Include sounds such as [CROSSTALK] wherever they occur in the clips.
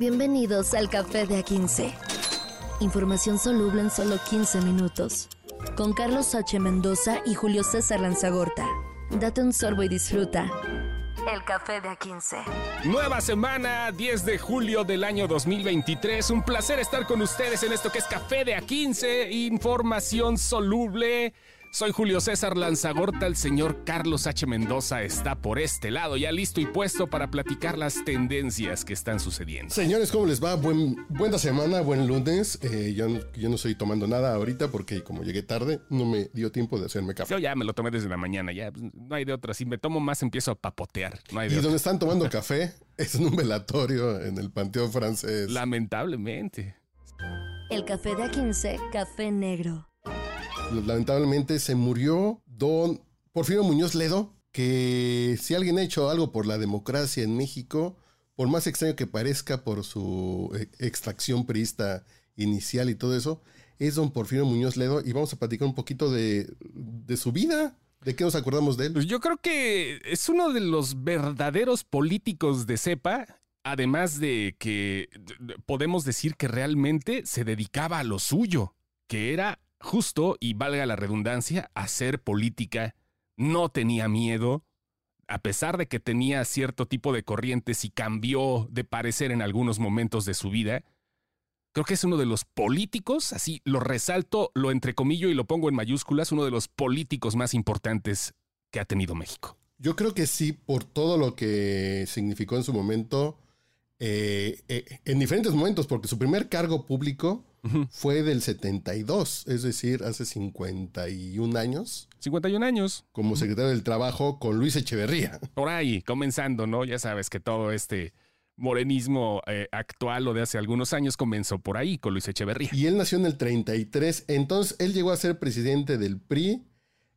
Bienvenidos al Café de A15. Información soluble en solo 15 minutos. Con Carlos H. Mendoza y Julio César Lanzagorta. Date un sorbo y disfruta. El Café de A15. Nueva semana, 10 de julio del año 2023. Un placer estar con ustedes en esto que es Café de A15. Información soluble. Soy Julio César Lanzagorta, el señor Carlos H. Mendoza está por este lado, ya listo y puesto para platicar las tendencias que están sucediendo. Señores, ¿cómo les va? Buen, buena semana, buen lunes. Eh, yo, yo, no estoy tomando nada ahorita porque como llegué tarde, no me dio tiempo de hacerme café. Yo ya me lo tomé desde la mañana, ya pues, no hay de otra. Si me tomo más, empiezo a papotear. No hay y de donde están tomando café [LAUGHS] es en un velatorio en el Panteón Francés. Lamentablemente. El Café de A15, Café Negro lamentablemente se murió don Porfirio Muñoz Ledo, que si alguien ha hecho algo por la democracia en México, por más extraño que parezca por su eh, extracción priista inicial y todo eso, es don Porfirio Muñoz Ledo y vamos a platicar un poquito de, de su vida. ¿De qué nos acordamos de él? Pues yo creo que es uno de los verdaderos políticos de cepa, además de que podemos decir que realmente se dedicaba a lo suyo, que era justo, y valga la redundancia, hacer política, no tenía miedo, a pesar de que tenía cierto tipo de corrientes y cambió de parecer en algunos momentos de su vida, creo que es uno de los políticos, así lo resalto, lo entrecomillo y lo pongo en mayúsculas, uno de los políticos más importantes que ha tenido México. Yo creo que sí, por todo lo que significó en su momento, eh, eh, en diferentes momentos, porque su primer cargo público fue del 72, es decir, hace 51 años. 51 años. Como secretario del Trabajo con Luis Echeverría. Por ahí, comenzando, ¿no? Ya sabes que todo este morenismo eh, actual o de hace algunos años comenzó por ahí con Luis Echeverría. Y él nació en el 33, entonces él llegó a ser presidente del PRI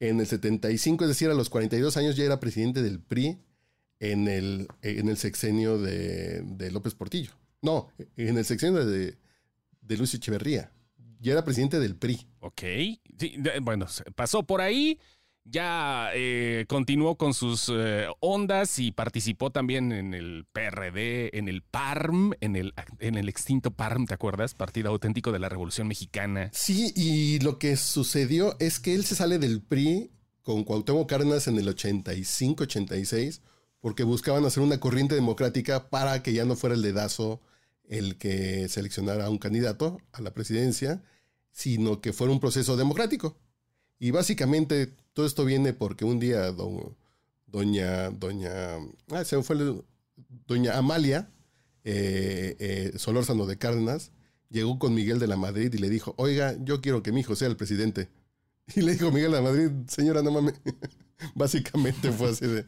en el 75, es decir, a los 42 años ya era presidente del PRI en el, en el sexenio de, de López Portillo. No, en el sexenio de, de Luis Echeverría. Ya era presidente del PRI. Ok. Sí, bueno, pasó por ahí, ya eh, continuó con sus eh, ondas y participó también en el PRD, en el PARM, en el, en el extinto PARM, ¿te acuerdas? Partido Auténtico de la Revolución Mexicana. Sí, y lo que sucedió es que él se sale del PRI con Cuauhtémoc Cárdenas en el 85-86 porque buscaban hacer una corriente democrática para que ya no fuera el dedazo el que seleccionara a un candidato a la presidencia, sino que fuera un proceso democrático. Y básicamente todo esto viene porque un día doña, doña, ah, fue doña Amalia eh, eh, Solórzano de Cárdenas llegó con Miguel de la Madrid y le dijo, oiga, yo quiero que mi hijo sea el presidente. Y le dijo Miguel de la Madrid, señora, no mames. [LAUGHS] Básicamente fue así de.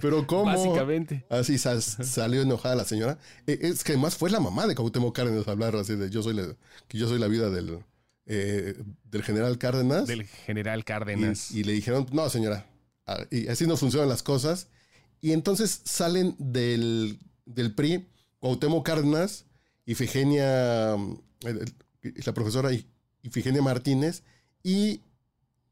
pero ¿cómo? Básicamente. Así salió enojada la señora. E, es que además fue la mamá de Cuauhtémoc Cárdenas hablar así de yo soy la, que yo soy la vida del, eh, del general Cárdenas. Del general Cárdenas. Y, le dijeron, no, señora, y así no funcionan las cosas. Y entonces salen del, del PRI Cuauhtémoc Cárdenas, Ifigenia, eh, la profesora Ifigenia Martínez y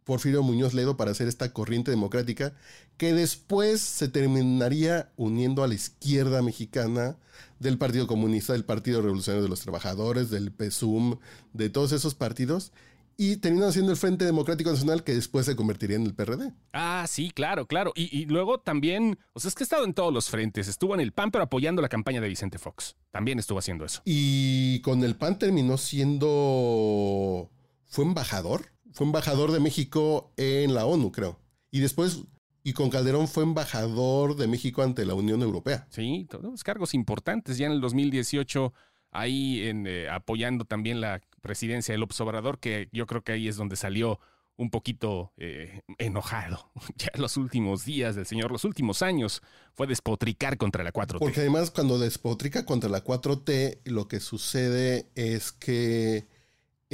Porfirio Muñoz Ledo para hacer esta corriente democrática que después se terminaría uniendo a la izquierda mexicana del Partido Comunista, del Partido Revolucionario de los Trabajadores, del PSUM, de todos esos partidos y terminó siendo el Frente Democrático Nacional que después se convertiría en el PRD. Ah, sí, claro, claro. Y, y, luego también, o sea, es que ha estado en todos los frentes. Estuvo en el PAN, pero apoyando la campaña de Vicente Fox. También estuvo haciendo eso. Y con el PAN terminó siendo... ¿Fue embajador? Fue embajador de México en la ONU, creo. Y después, y con Calderón fue embajador de México ante la Unión Europea. Sí, todos cargos importantes. Ya en el 2018, ahí en, eh, apoyando también la presidencia de López Obrador, que yo creo que ahí es donde salió un poquito eh, enojado. [LAUGHS] Ya los últimos días del señor, los últimos años, fue despotricar contra la 4T. Porque además cuando despotrica contra la 4T, lo que sucede es que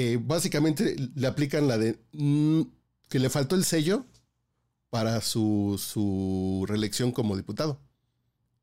eh, básicamente le aplican la de mm, que le faltó el sello para su, su, reelección como diputado.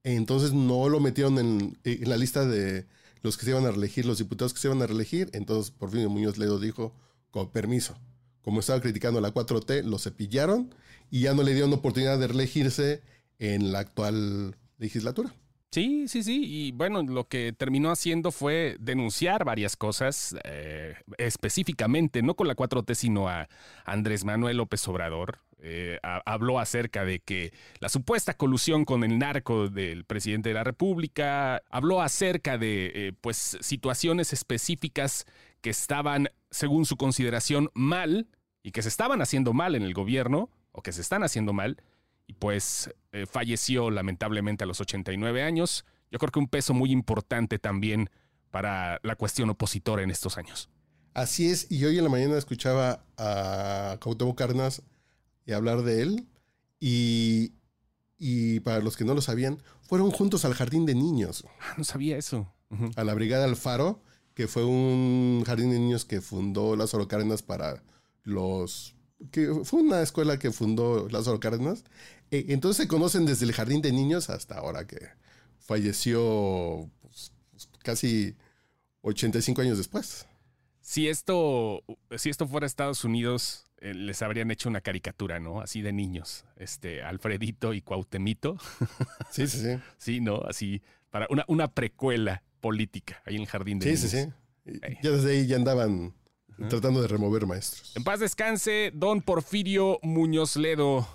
Entonces no lo metieron en, la lista de los que se iban a reelegir, los diputados que se iban a reelegir. Entonces por fin Muñoz Ledo dijo, con permiso. Como estaba criticando la 4T, lo cepillaron y ya no le dieron oportunidad de reelegirse en la actual legislatura. Sí, sí, sí. Y bueno, lo que terminó haciendo fue denunciar varias cosas, eh, específicamente, no con la 4T, sino a Andrés Manuel López Obrador. Eh, habló acerca de que la supuesta colusión con el narco del presidente de la República, habló acerca de eh, pues situaciones específicas que estaban, según su consideración, mal y que se estaban haciendo mal en el gobierno o que se están haciendo mal y pues eh, falleció lamentablemente a los 89 años. Yo creo que un peso muy importante también para la cuestión opositora en estos años. Así es, y hoy en la mañana escuchaba a Cuauhtémoc Carnas y hablar de él y, y para los que no lo sabían, fueron juntos al jardín de niños. Ah, no sabía eso. A la Brigada Alfaro, que fue un jardín de niños que fundó Lázaro Cárdenas para los que fue una escuela que fundó Lázaro Cárdenas. E, entonces se conocen desde el jardín de niños hasta ahora que falleció pues, casi 85 años después. Si esto, si esto fuera Estados Unidos, eh, les habrían hecho una caricatura, ¿no? Así de niños. Este, Alfredito y Cuautemito. [LAUGHS] Sí, sí, sí. sí, ¿no? Así, para una, una precuela política ahí en el jardín de niños. Sí, sí, sí. Ya desde ahí ya andaban tratando de remover maestros. En paz descanse, don Porfirio Muñoz Ledo,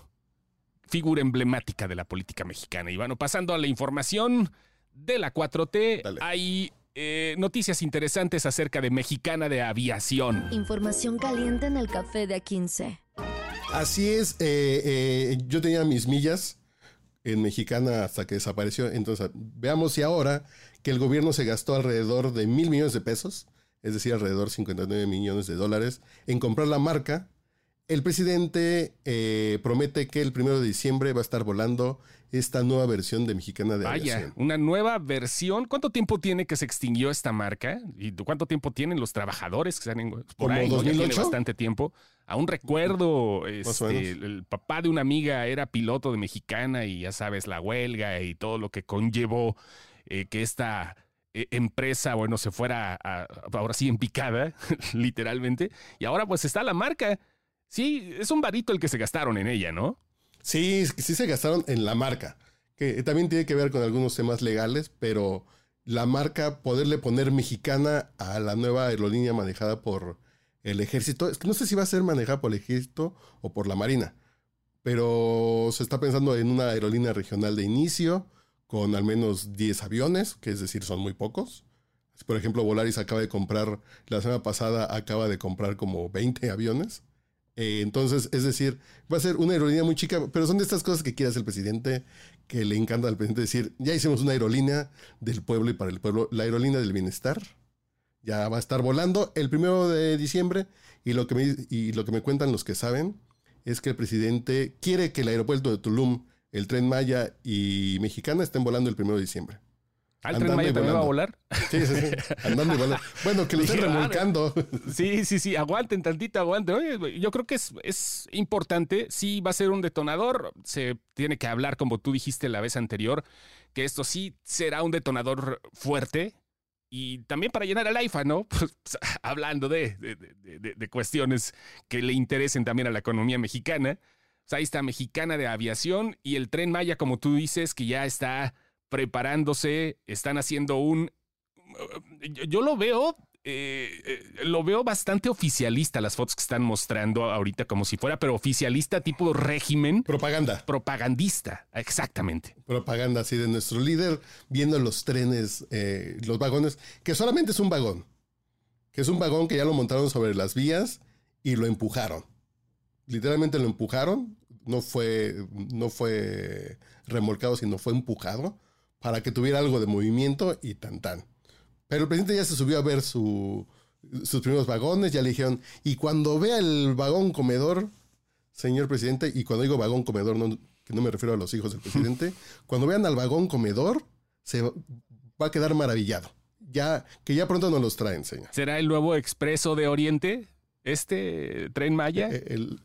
figura emblemática de la política mexicana. Y bueno, pasando a la información de la 4T, hay eh, noticias interesantes acerca de Mexicana de Aviación. Información caliente en el café de A15. Así es, eh, eh, yo tenía mis millas en Mexicana hasta que desapareció. Entonces, veamos si ahora que el gobierno se gastó alrededor de mil millones de pesos es decir, alrededor de 59 millones de dólares, en comprar la marca. El presidente eh, promete que el primero de diciembre va a estar volando esta nueva versión de Mexicana de Vaya, una nueva versión. ¿Cuánto tiempo tiene que se extinguió esta marca? ¿Y cuánto tiempo tienen los trabajadores que están por ahí? 2008? bastante tiempo. Aún recuerdo, este, el papá de una amiga era piloto de Mexicana y ya sabes, la huelga y todo lo que conllevó eh, que esta e, empresa, bueno, se fuera ahora sí en picada, [LAUGHS] literalmente. Y ahora pues está la marca. Sí, es un varito el que se gastaron en ella, ¿no? Sí, sí se gastaron en la marca, que también tiene que ver con algunos temas legales, pero la marca, poderle poner mexicana a la nueva aerolínea manejada por el ejército, es que no sé si va a ser manejada por el ejército o por la marina, pero se está pensando en una aerolínea regional de inicio, con al menos 10 aviones, que es decir, son muy pocos. Por ejemplo, Volaris acaba de comprar, la semana pasada acaba de comprar como 20 aviones. Eh, entonces, es decir, va a ser una aerolínea muy chica, pero son de estas cosas que quiere hacer el presidente, que le encanta al presidente decir, ya hicimos una aerolínea del pueblo y para el pueblo, la aerolínea del bienestar. Ya va a estar volando el primero de diciembre y lo que me, y lo que me cuentan los que saben es que el presidente quiere que el aeropuerto de Tulum el tren Maya y Mexicana estén volando el 1 de diciembre. ¿Ah, el tren Maya también va a volar? Sí, sí, sí. Andando y volando. [LAUGHS] Bueno, que lo estén remolcando. Sí, sí, sí. Aguanten tantito, aguanten. Oye, yo creo que es, es importante. Sí, va a ser un detonador. Se tiene que hablar, como tú dijiste la vez anterior, que esto sí será un detonador fuerte. Y también para llenar al IFA, ¿no? [LAUGHS] Pues, hablando de, de, de cuestiones que le interesen también a la economía mexicana ahí está Mexicana de Aviación y el tren Maya, como tú dices, que ya está preparándose, están haciendo un... Yo lo veo, eh, eh, lo veo bastante oficialista las fotos que están mostrando ahorita como si fuera, pero oficialista tipo régimen. Propaganda. Propagandista, exactamente. Propaganda, así de nuestro líder viendo los trenes, eh, los vagones, que solamente es un vagón, que es un vagón que ya lo montaron sobre las vías y lo empujaron. Literalmente lo empujaron no fue, no fue remolcado, sino fue empujado para que tuviera algo de movimiento y tan tan. Pero el presidente ya se subió a ver sus primeros vagones, ya le dijeron, y cuando vea el vagón comedor, señor presidente, y cuando digo vagón comedor, no, que no me refiero a los hijos del presidente, [LAUGHS] cuando vean al vagón comedor, se va a quedar maravillado. Ya, que ya pronto nos los traen, señor. ¿Será el nuevo expreso de Oriente? ¿Este tren Maya? El,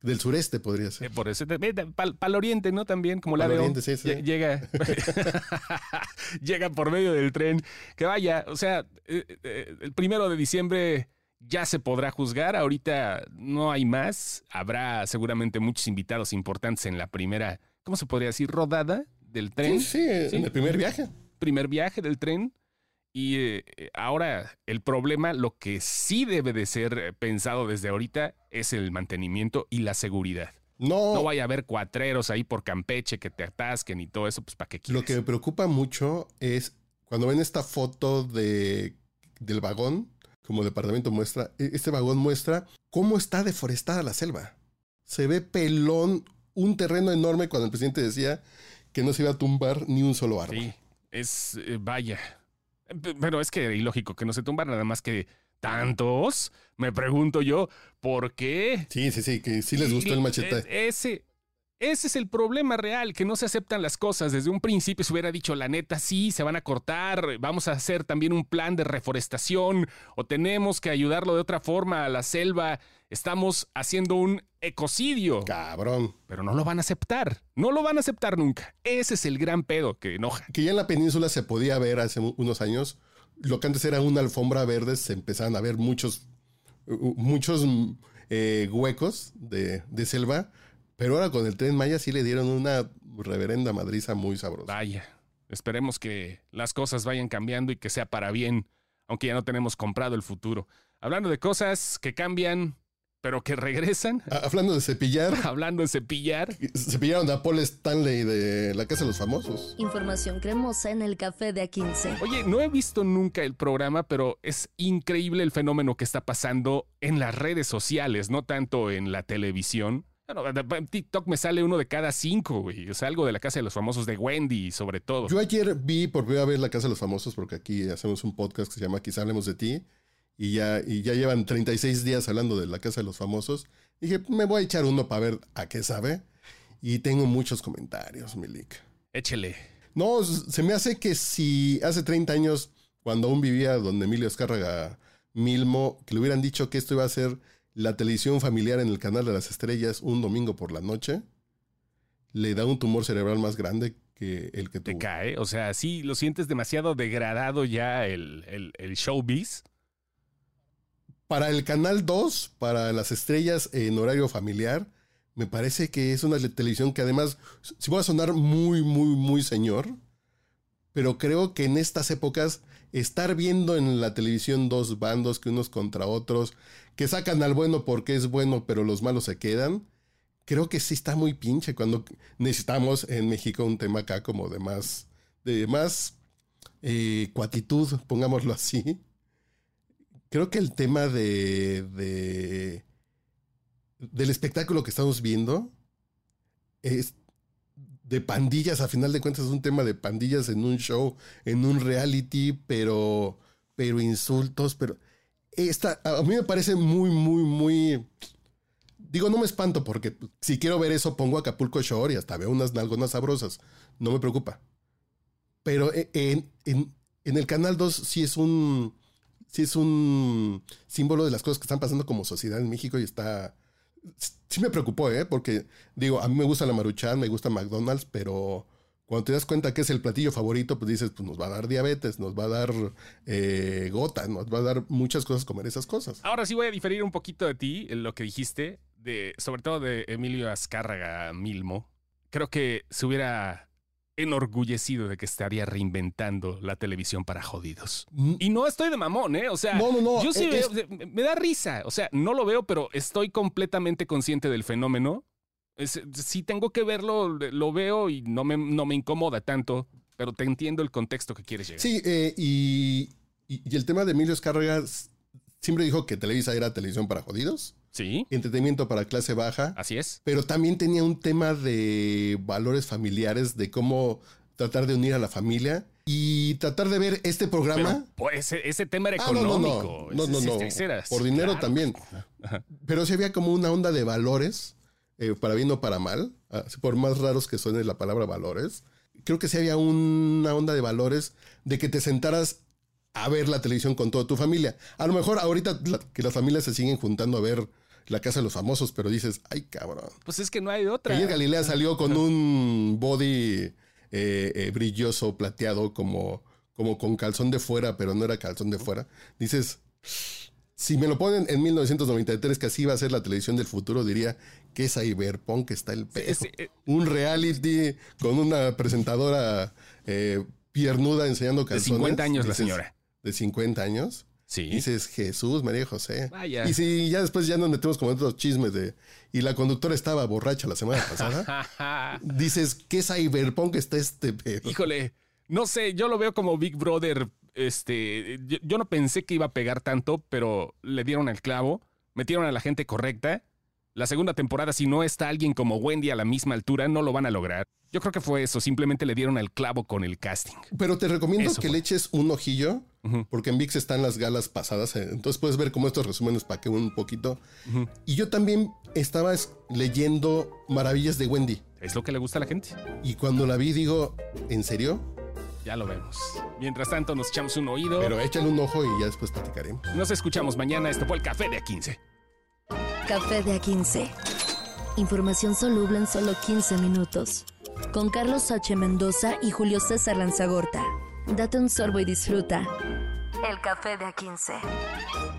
del sureste podría ser. Eh, por eso, para el oriente, ¿no? También, como la de oriente, sí, sí. Llega, [LAUGHS] llega por medio del tren. Que vaya, o sea, eh, eh, el primero de diciembre ya se podrá juzgar. Ahorita no hay más. Habrá seguramente muchos invitados importantes en la primera, ¿cómo se podría decir? Rodada del tren. Sí, sí, en el primer viaje. Primer viaje del tren. Y eh, ahora el problema, lo que sí debe de ser pensado desde ahorita es el mantenimiento y la seguridad. No, No vaya a haber cuatreros ahí por Campeche que te atasquen y todo eso, pues para qué quieres. lo que me preocupa mucho es cuando ven esta foto de, del vagón, como el departamento muestra, e- este vagón muestra cómo está deforestada la selva. Se ve pelón, un terreno enorme cuando el presidente decía que no se iba a tumbar ni un solo árbol. Sí, es eh, vaya. Pero es que ilógico que no se tumban nada más que tantos. Me pregunto yo, ¿por qué? Sí, sí, sí, que sí les gustó el machete. E- Ese, ese es el problema real, que no se aceptan las cosas. Desde un principio se hubiera dicho, la neta, sí, se van a cortar, vamos a hacer también un plan de reforestación o tenemos que ayudarlo de otra forma a la selva. Estamos haciendo un ecocidio. Cabrón. Pero no lo van a aceptar, no lo van a aceptar nunca. Ese es el gran pedo que enoja. Que ya en la península se podía ver hace unos años. Lo que antes era una alfombra verde, se empezaban a ver muchos, muchos eh, huecos de, de selva. Pero ahora con el tren Maya sí le dieron una reverenda madriza muy sabrosa. Vaya, esperemos que las cosas vayan cambiando y que sea para bien, aunque ya no tenemos comprado el futuro. Hablando de cosas que cambian, pero que regresan, Ah, Hablando de cepillar, [LAUGHS] hablando de cepillar, cepillaron a Paul Stanley de la Casa de los Famosos. Información cremosa en el café de A15. Oye, no he visto nunca el programa, pero es increíble el fenómeno que está pasando en las redes sociales, no tanto en la televisión. Bueno, en TikTok me sale uno de cada cinco, güey. O sea, algo de la casa de los famosos de Wendy, sobre todo. Yo ayer vi por primera vez la Casa de los Famosos porque aquí hacemos un podcast que se llama Quizá hablemos de ti y ya, y ya llevan 36 días hablando de la Casa de los Famosos. Dije, me voy a echar uno para ver a qué sabe. Y tengo muchos comentarios, Milik. Échele. No, se me hace que si hace 30 años, cuando aún vivía donde Emilio Escárraga Milmo, que le hubieran dicho que esto iba a ser la televisión familiar en el canal de las estrellas un domingo por la noche, le da un tumor cerebral más grande que el que te tuvo. cae. O sea, sí, lo sientes demasiado degradado ya el, el, el showbiz. Para el canal 2, para las estrellas en horario familiar, me parece que es una televisión que además, si voy a sonar muy, muy, muy señor, pero creo que en estas épocas estar viendo en la televisión dos bandos que unos contra otros, que sacan al bueno porque es bueno, pero los malos se quedan, creo que sí está muy pinche cuando necesitamos en México un tema acá como de más, de más eh, cuatitud, pongámoslo así. Creo que el tema de, de del espectáculo que estamos viendo es de pandillas, a final de cuentas es un tema de pandillas en un show, en un reality, pero, pero insultos, pero esta, a mí me parece muy, muy, muy, digo, no me espanto porque si quiero ver eso pongo Acapulco Shore y hasta veo unas nalgonas sabrosas, no me preocupa. Pero en, en, en el Canal 2 sí es un, sí es un símbolo de las cosas que están pasando como sociedad en México y está, sí me preocupó, ¿eh? Porque digo, a mí me gusta la maruchan, me gusta McDonald's, pero cuando te das cuenta que es el platillo favorito, pues dices, pues nos va a dar diabetes, nos va a dar eh, gota, nos va a dar muchas cosas comer esas cosas. Ahora sí voy a diferir un poquito de ti, en lo que dijiste, de, sobre todo de Emilio Azcárraga Milmo. Creo que se hubiera enorgullecido de que estaría reinventando la televisión para jodidos. Y no estoy de mamón, ¿eh? O sea, No, no, no, yo sí es- veo, me- me da risa. O sea, no lo veo, pero estoy completamente consciente del fenómeno. Es- si tengo que verlo, lo veo y no me, no me incomoda tanto, pero te entiendo el contexto que quieres llegar. Sí, eh, y, y- y el tema de Emilio Escárraga s- siempre dijo que Televisa era televisión para jodidos, Sí, entretenimiento para clase baja, así es. pero también tenía un tema de valores familiares, de cómo tratar de unir a la familia y tratar de ver este programa. Pero, pues ese, ese tema era Ah, no, no, no. económico. No, no, no. era- Por dinero claro. también. Pero sí había como una onda de valores, eh, para bien o para mal, ah, por más raros que suene la palabra valores. Creo que sí había una onda de valores de que te sentaras a ver la televisión con toda tu familia. A lo mejor ahorita la- que las familias se siguen juntando a ver la casa de los famosos, pero dices, ay cabrón. Pues es que no hay de otra. Ayer Galilea salió con un body eh, eh, brilloso, plateado, como, como con calzón de fuera, pero no era calzón de fuera. Dices, Si me lo ponen en 1993, que así va a ser la televisión del futuro, diría que es Cyberpunk, está el pedo. sí, eh. Un reality con una presentadora eh, piernuda enseñando De calzones. 50 años la señora. De 50 años. Sí. Dices, Jesús, María José. Vaya. Y si ya después ya nos metemos con otros chismes de... Y la conductora estaba borracha la semana pasada. [LAUGHS] dices, ¿qué cyberpunk está este pedo? Híjole, no sé, yo lo veo como Big Brother. Este, yo, yo no pensé que iba a pegar tanto, pero le dieron al clavo, metieron a la gente correcta. La segunda temporada, si no está alguien como Wendy a la misma altura, no lo van a lograr. Yo creo que fue eso, simplemente le dieron al clavo con el casting. Pero te recomiendo Eso que fue. le eches un ojillo, Porque en VIX están las galas pasadas, eh, entonces puedes ver como estos resúmenes para que un poquito. Y yo también estaba es- leyendo Maravillas de Wendy, Es lo que le gusta a la gente. y cuando la vi digo, ¿en serio? Ya lo vemos. Mientras tanto, nos echamos un oído. Pero échale un ojo y ya después platicaremos. Nos escuchamos mañana. Esto fue el Café de A15. Café de A15. Información soluble en solo 15 minutos. Con Carlos H. Mendoza y Julio César Lanzagorta. Date un sorbo y disfruta. El Café de A15.